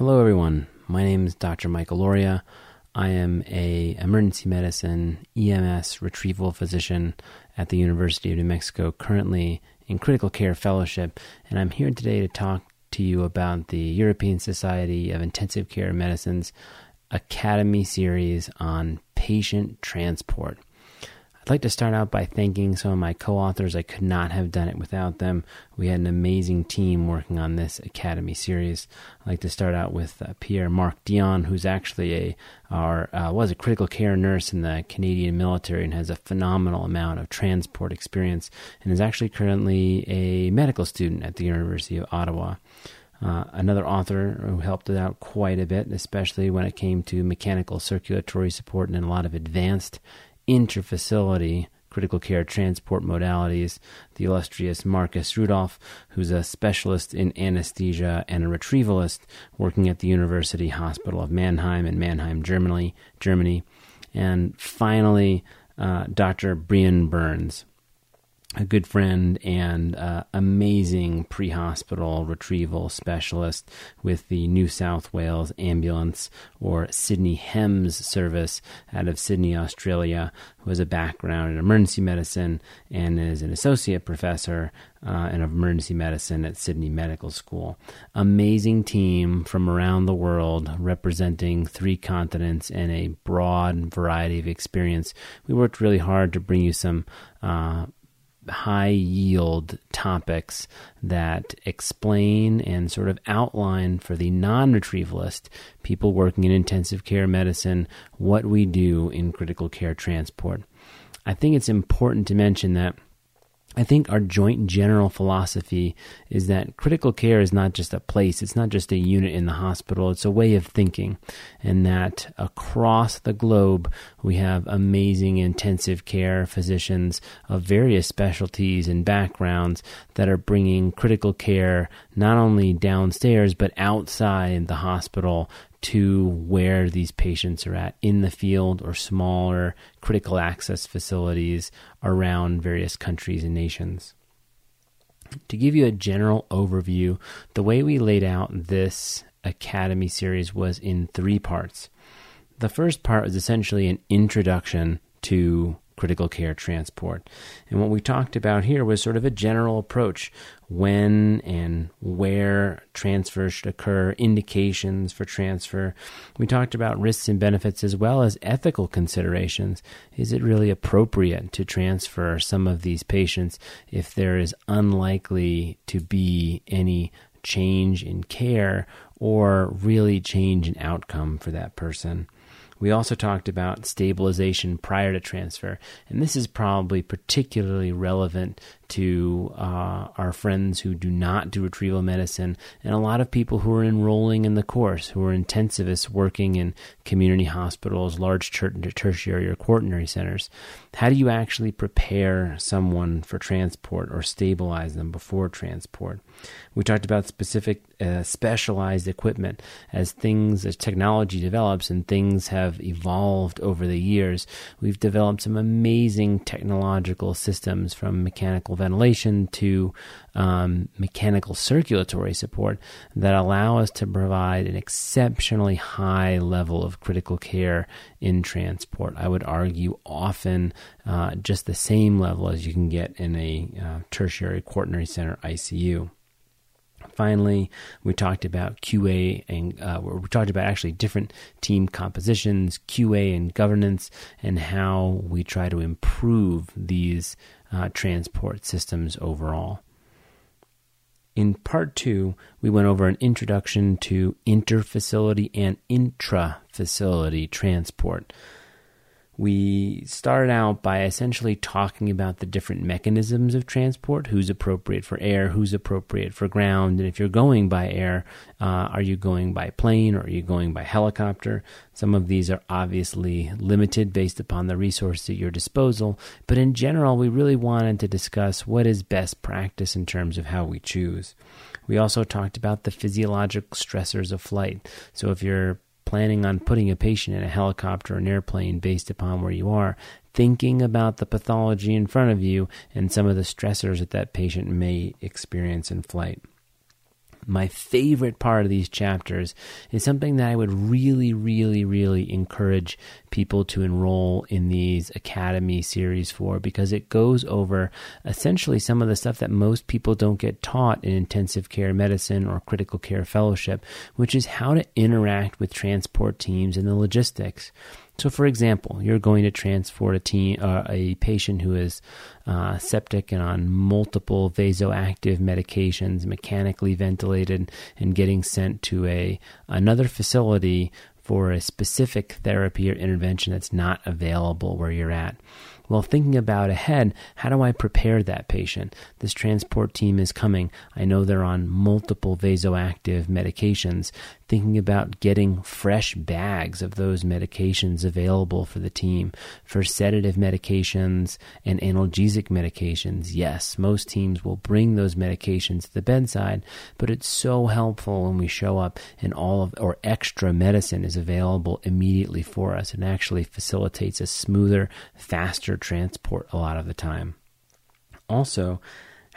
Hello, everyone. My name is Dr. Michael Lauria. I am a emergency medicine EMS retrieval physician at the University of New Mexico, currently in critical care fellowship, and I'm here today to talk to you about the European Society of Intensive Care Medicine's Academy series on patient transport. I'd like to start out by thanking some of my co authors. I could not have done it without them. We had an amazing team working on this Academy series. I'd like to start out with uh, Pierre Marc Dion, who's actually a our uh, was a critical care nurse in the Canadian military and has a phenomenal amount of transport experience, and is actually currently a medical student at the University of Ottawa. Uh, another author who helped it out quite a bit, especially when it came to mechanical circulatory support and a lot of advanced interfacility critical care transport modalities, the illustrious Marcus Rudolph, who's a specialist in anesthesia and a retrievalist working at the University Hospital of Mannheim in Mannheim, Germany. Germany. And finally, uh, Dr. Brian Burns, a good friend and uh, amazing pre hospital retrieval specialist with the New South Wales Ambulance or Sydney HEMS service out of Sydney, Australia, who has a background in emergency medicine and is an associate professor uh, in emergency medicine at Sydney Medical School. Amazing team from around the world representing three continents and a broad variety of experience. We worked really hard to bring you some. Uh, high yield topics that explain and sort of outline for the non retrievalist, people working in intensive care medicine, what we do in critical care transport. I think it's important to mention that I think our joint general philosophy is that critical care is not just a place, it's not just a unit in the hospital, it's a way of thinking. And that across the globe, we have amazing intensive care physicians of various specialties and backgrounds that are bringing critical care not only downstairs, but outside the hospital to where these patients are at in the field or smaller critical access facilities around various countries and nations. To give you a general overview, the way we laid out this Academy series was in three parts. The first part was essentially an introduction to critical care transport. And what we talked about here was sort of a general approach when and where transfers should occur, indications for transfer. We talked about risks and benefits as well as ethical considerations. Is it really appropriate to transfer some of these patients if there is unlikely to be any change in care or really change in outcome for that person? We also talked about stabilization prior to transfer, and this is probably particularly relevant to uh, our friends who do not do retrieval medicine, and a lot of people who are enrolling in the course, who are intensivists working in community hospitals, large ter- tertiary or quaternary centers. How do you actually prepare someone for transport or stabilize them before transport? We talked about specific uh, specialized equipment as things, as technology develops and things have evolved over the years. We've developed some amazing technological systems from mechanical ventilation to um, mechanical circulatory support that allow us to provide an exceptionally high level of critical care in transport. I would argue often uh, just the same level as you can get in a uh, tertiary quaternary center ICU. Finally, we talked about QA and uh, we talked about actually different team compositions, QA and governance, and how we try to improve these uh, transport systems overall. In part two, we went over an introduction to interfacility and intra-facility transport we started out by essentially talking about the different mechanisms of transport who's appropriate for air, who's appropriate for ground, and if you're going by air, uh, are you going by plane or are you going by helicopter? Some of these are obviously limited based upon the resources at your disposal, but in general, we really wanted to discuss what is best practice in terms of how we choose. We also talked about the physiologic stressors of flight. So if you're planning on putting a patient in a helicopter or an airplane based upon where you are, thinking about the pathology in front of you and some of the stressors that that patient may experience in flight. My favorite part of these chapters is something that I would really, really, really encourage people to enroll in these academy series for because it goes over essentially some of the stuff that most people don't get taught in intensive care medicine or critical care fellowship, which is how to interact with transport teams and the logistics. So, for example, you're going to transport a team, uh, a patient who is uh, septic and on multiple vasoactive medications, mechanically ventilated, and getting sent to a another facility for a specific therapy or intervention that's not available where you're at. Well, thinking about ahead, how do I prepare that patient? This transport team is coming. I know they're on multiple vasoactive medications. Thinking about getting fresh bags of those medications available for the team. For sedative medications and analgesic medications, yes, most teams will bring those medications to the bedside, but it's so helpful when we show up and all of or extra medicine is available immediately for us and actually facilitates a smoother, faster transport a lot of the time. Also,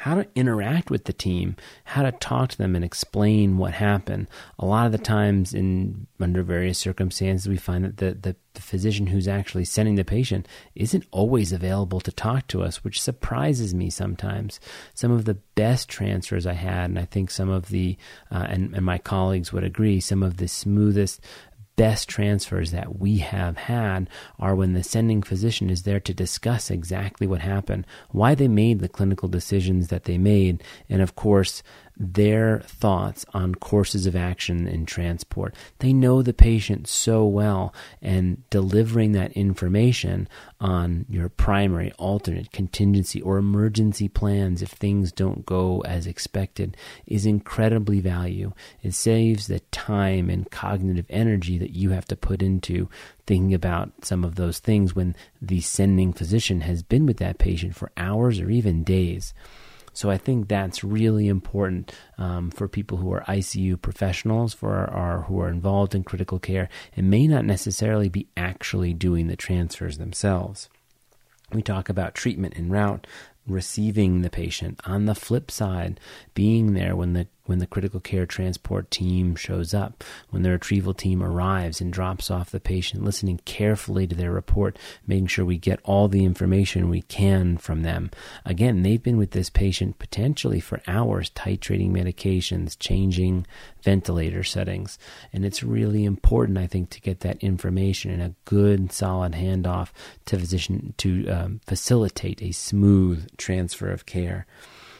how to interact with the team, how to talk to them and explain what happened. A lot of the times, in under various circumstances, we find that the, the, the, physician who's actually sending the patient isn't always available to talk to us, which surprises me sometimes. Some of the best transfers I had, and I think some of the uh, and, and my colleagues would agree, some of the smoothest best transfers that we have had are when the sending physician is there to discuss exactly what happened, why they made the clinical decisions that they made, and of course, their thoughts on courses of action in transport. They know the patient so well, and delivering that information on your primary, alternate, contingency, or emergency plans if things don't go as expected is incredibly value. It saves the time and cognitive energy that you have to put into thinking about some of those things when the sending physician has been with that patient for hours or even days. So I think that's really important um, for people who are ICU professionals, for our, our, who are involved in critical care, and may not necessarily be actually doing the transfers themselves. We talk about treatment en route, receiving the patient. On the flip side, being there when the when the critical care transport team shows up, when the retrieval team arrives and drops off the patient, listening carefully to their report, making sure we get all the information we can from them. Again, they've been with this patient potentially for hours, titrating medications, changing ventilator settings. And it's really important, I think, to get that information and a good, solid handoff to physician to um, facilitate a smooth transfer of care.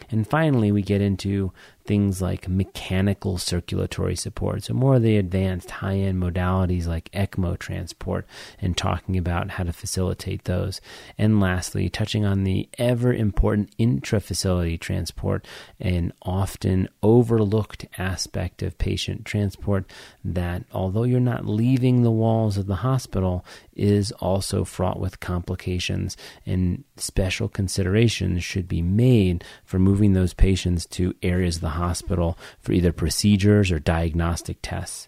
And finally, we get into things like mechanical circulatory support. So, more of the advanced high end modalities like ECMO transport and talking about how to facilitate those. And lastly, touching on the ever important intra facility transport, an often overlooked aspect of patient transport that, although you're not leaving the walls of the hospital, is also fraught with complications and special considerations should be made for moving those patients to areas of the hospital for either procedures or diagnostic tests.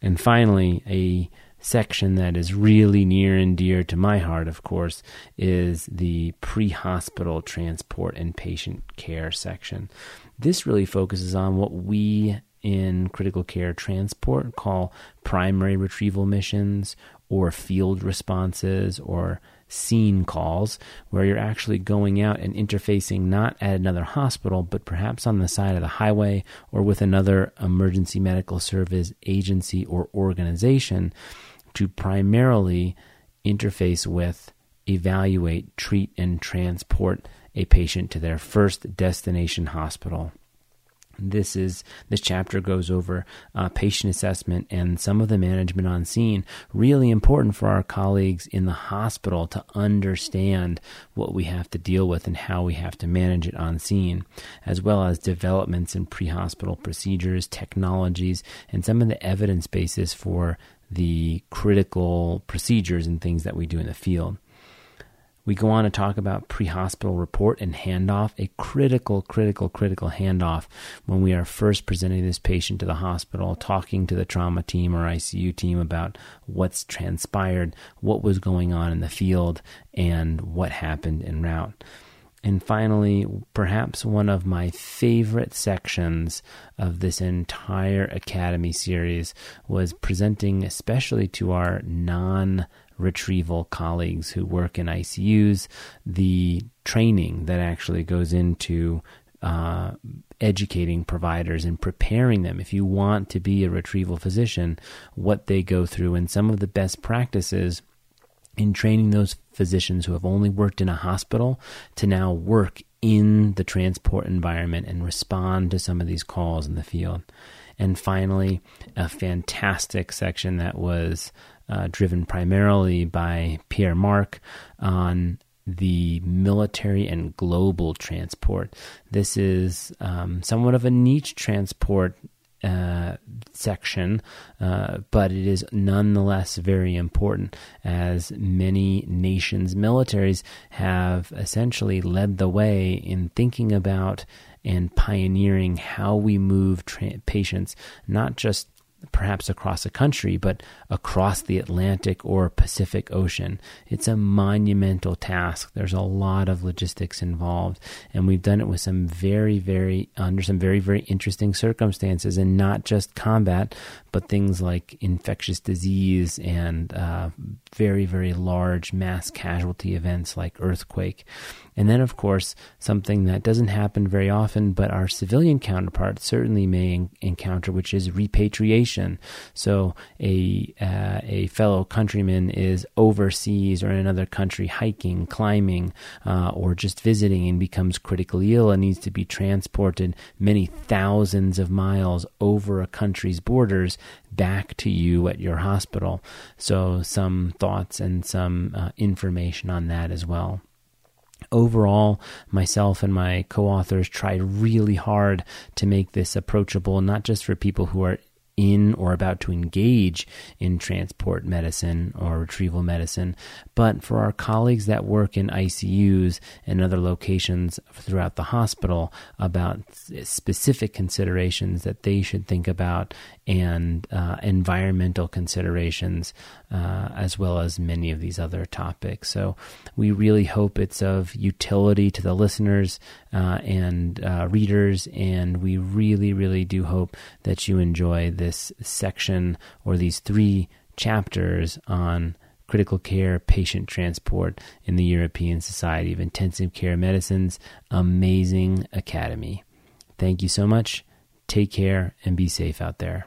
And finally, a section that is really near and dear to my heart, of course, is the pre hospital transport and patient care section. This really focuses on what we in critical care transport call primary retrieval missions or field responses or scene calls where you're actually going out and interfacing not at another hospital, but perhaps on the side of the highway or with another emergency medical service agency or organization to primarily interface with, evaluate, treat, and transport a patient to their first destination hospital. This is this chapter goes over uh, patient assessment and some of the management on scene. Really important for our colleagues in the hospital to understand what we have to deal with and how we have to manage it on scene, as well as developments in pre-hospital procedures, technologies, and some of the evidence basis for the critical procedures and things that we do in the field. We go on to talk about pre hospital report and handoff, a critical, critical, critical handoff when we are first presenting this patient to the hospital, talking to the trauma team or ICU team about what's transpired, what was going on in the field, and what happened en route. And finally, perhaps one of my favorite sections of this entire Academy series was presenting, especially to our non retrieval colleagues who work in ICUs, the training that actually goes into uh, educating providers and preparing them. If you want to be a retrieval physician, what they go through and some of the best practices in training those physicians who have only worked in a hospital to now work in the transport environment and respond to some of these calls in the field. And finally, a fantastic section that was uh, driven primarily by Pierre Marc on the military and global transport. This is um, somewhat of a niche transport uh, section, uh, but it is nonetheless very important as many nations' militaries have essentially led the way in thinking about and pioneering how we move tra- patients, not just perhaps across a country, but across the Atlantic or Pacific Ocean. It's a monumental task. There's a lot of logistics involved, and we've done it with some very, very, under some very, very interesting circumstances, and not just combat, but things like infectious disease and uh, very, very large mass casualty events like earthquake. And then, of course, something that doesn't happen very often, but our civilian counterparts certainly may encounter, which is repatriation. So, a uh, a fellow countryman is overseas or in another country hiking, climbing, uh, or just visiting, and becomes critically ill and needs to be transported many thousands of miles over a country's borders back to you at your hospital. So, some thoughts and some uh, information on that as well overall, myself and my co authors tried really hard to make this approachable, not just for people who are in or about to engage in transport medicine or retrieval medicine, but for our colleagues that work in ICUs and other locations throughout the hospital about specific considerations that they should think about and uh, environmental considerations, uh, as well as many of these other topics. So, we really hope it's of utility to the listeners uh, and uh, readers, and we really, really do hope that you enjoy this section or these three chapters on critical care patient transport in the European Society of Intensive Care Medicine's amazing academy. Thank you so much. Take care and be safe out there.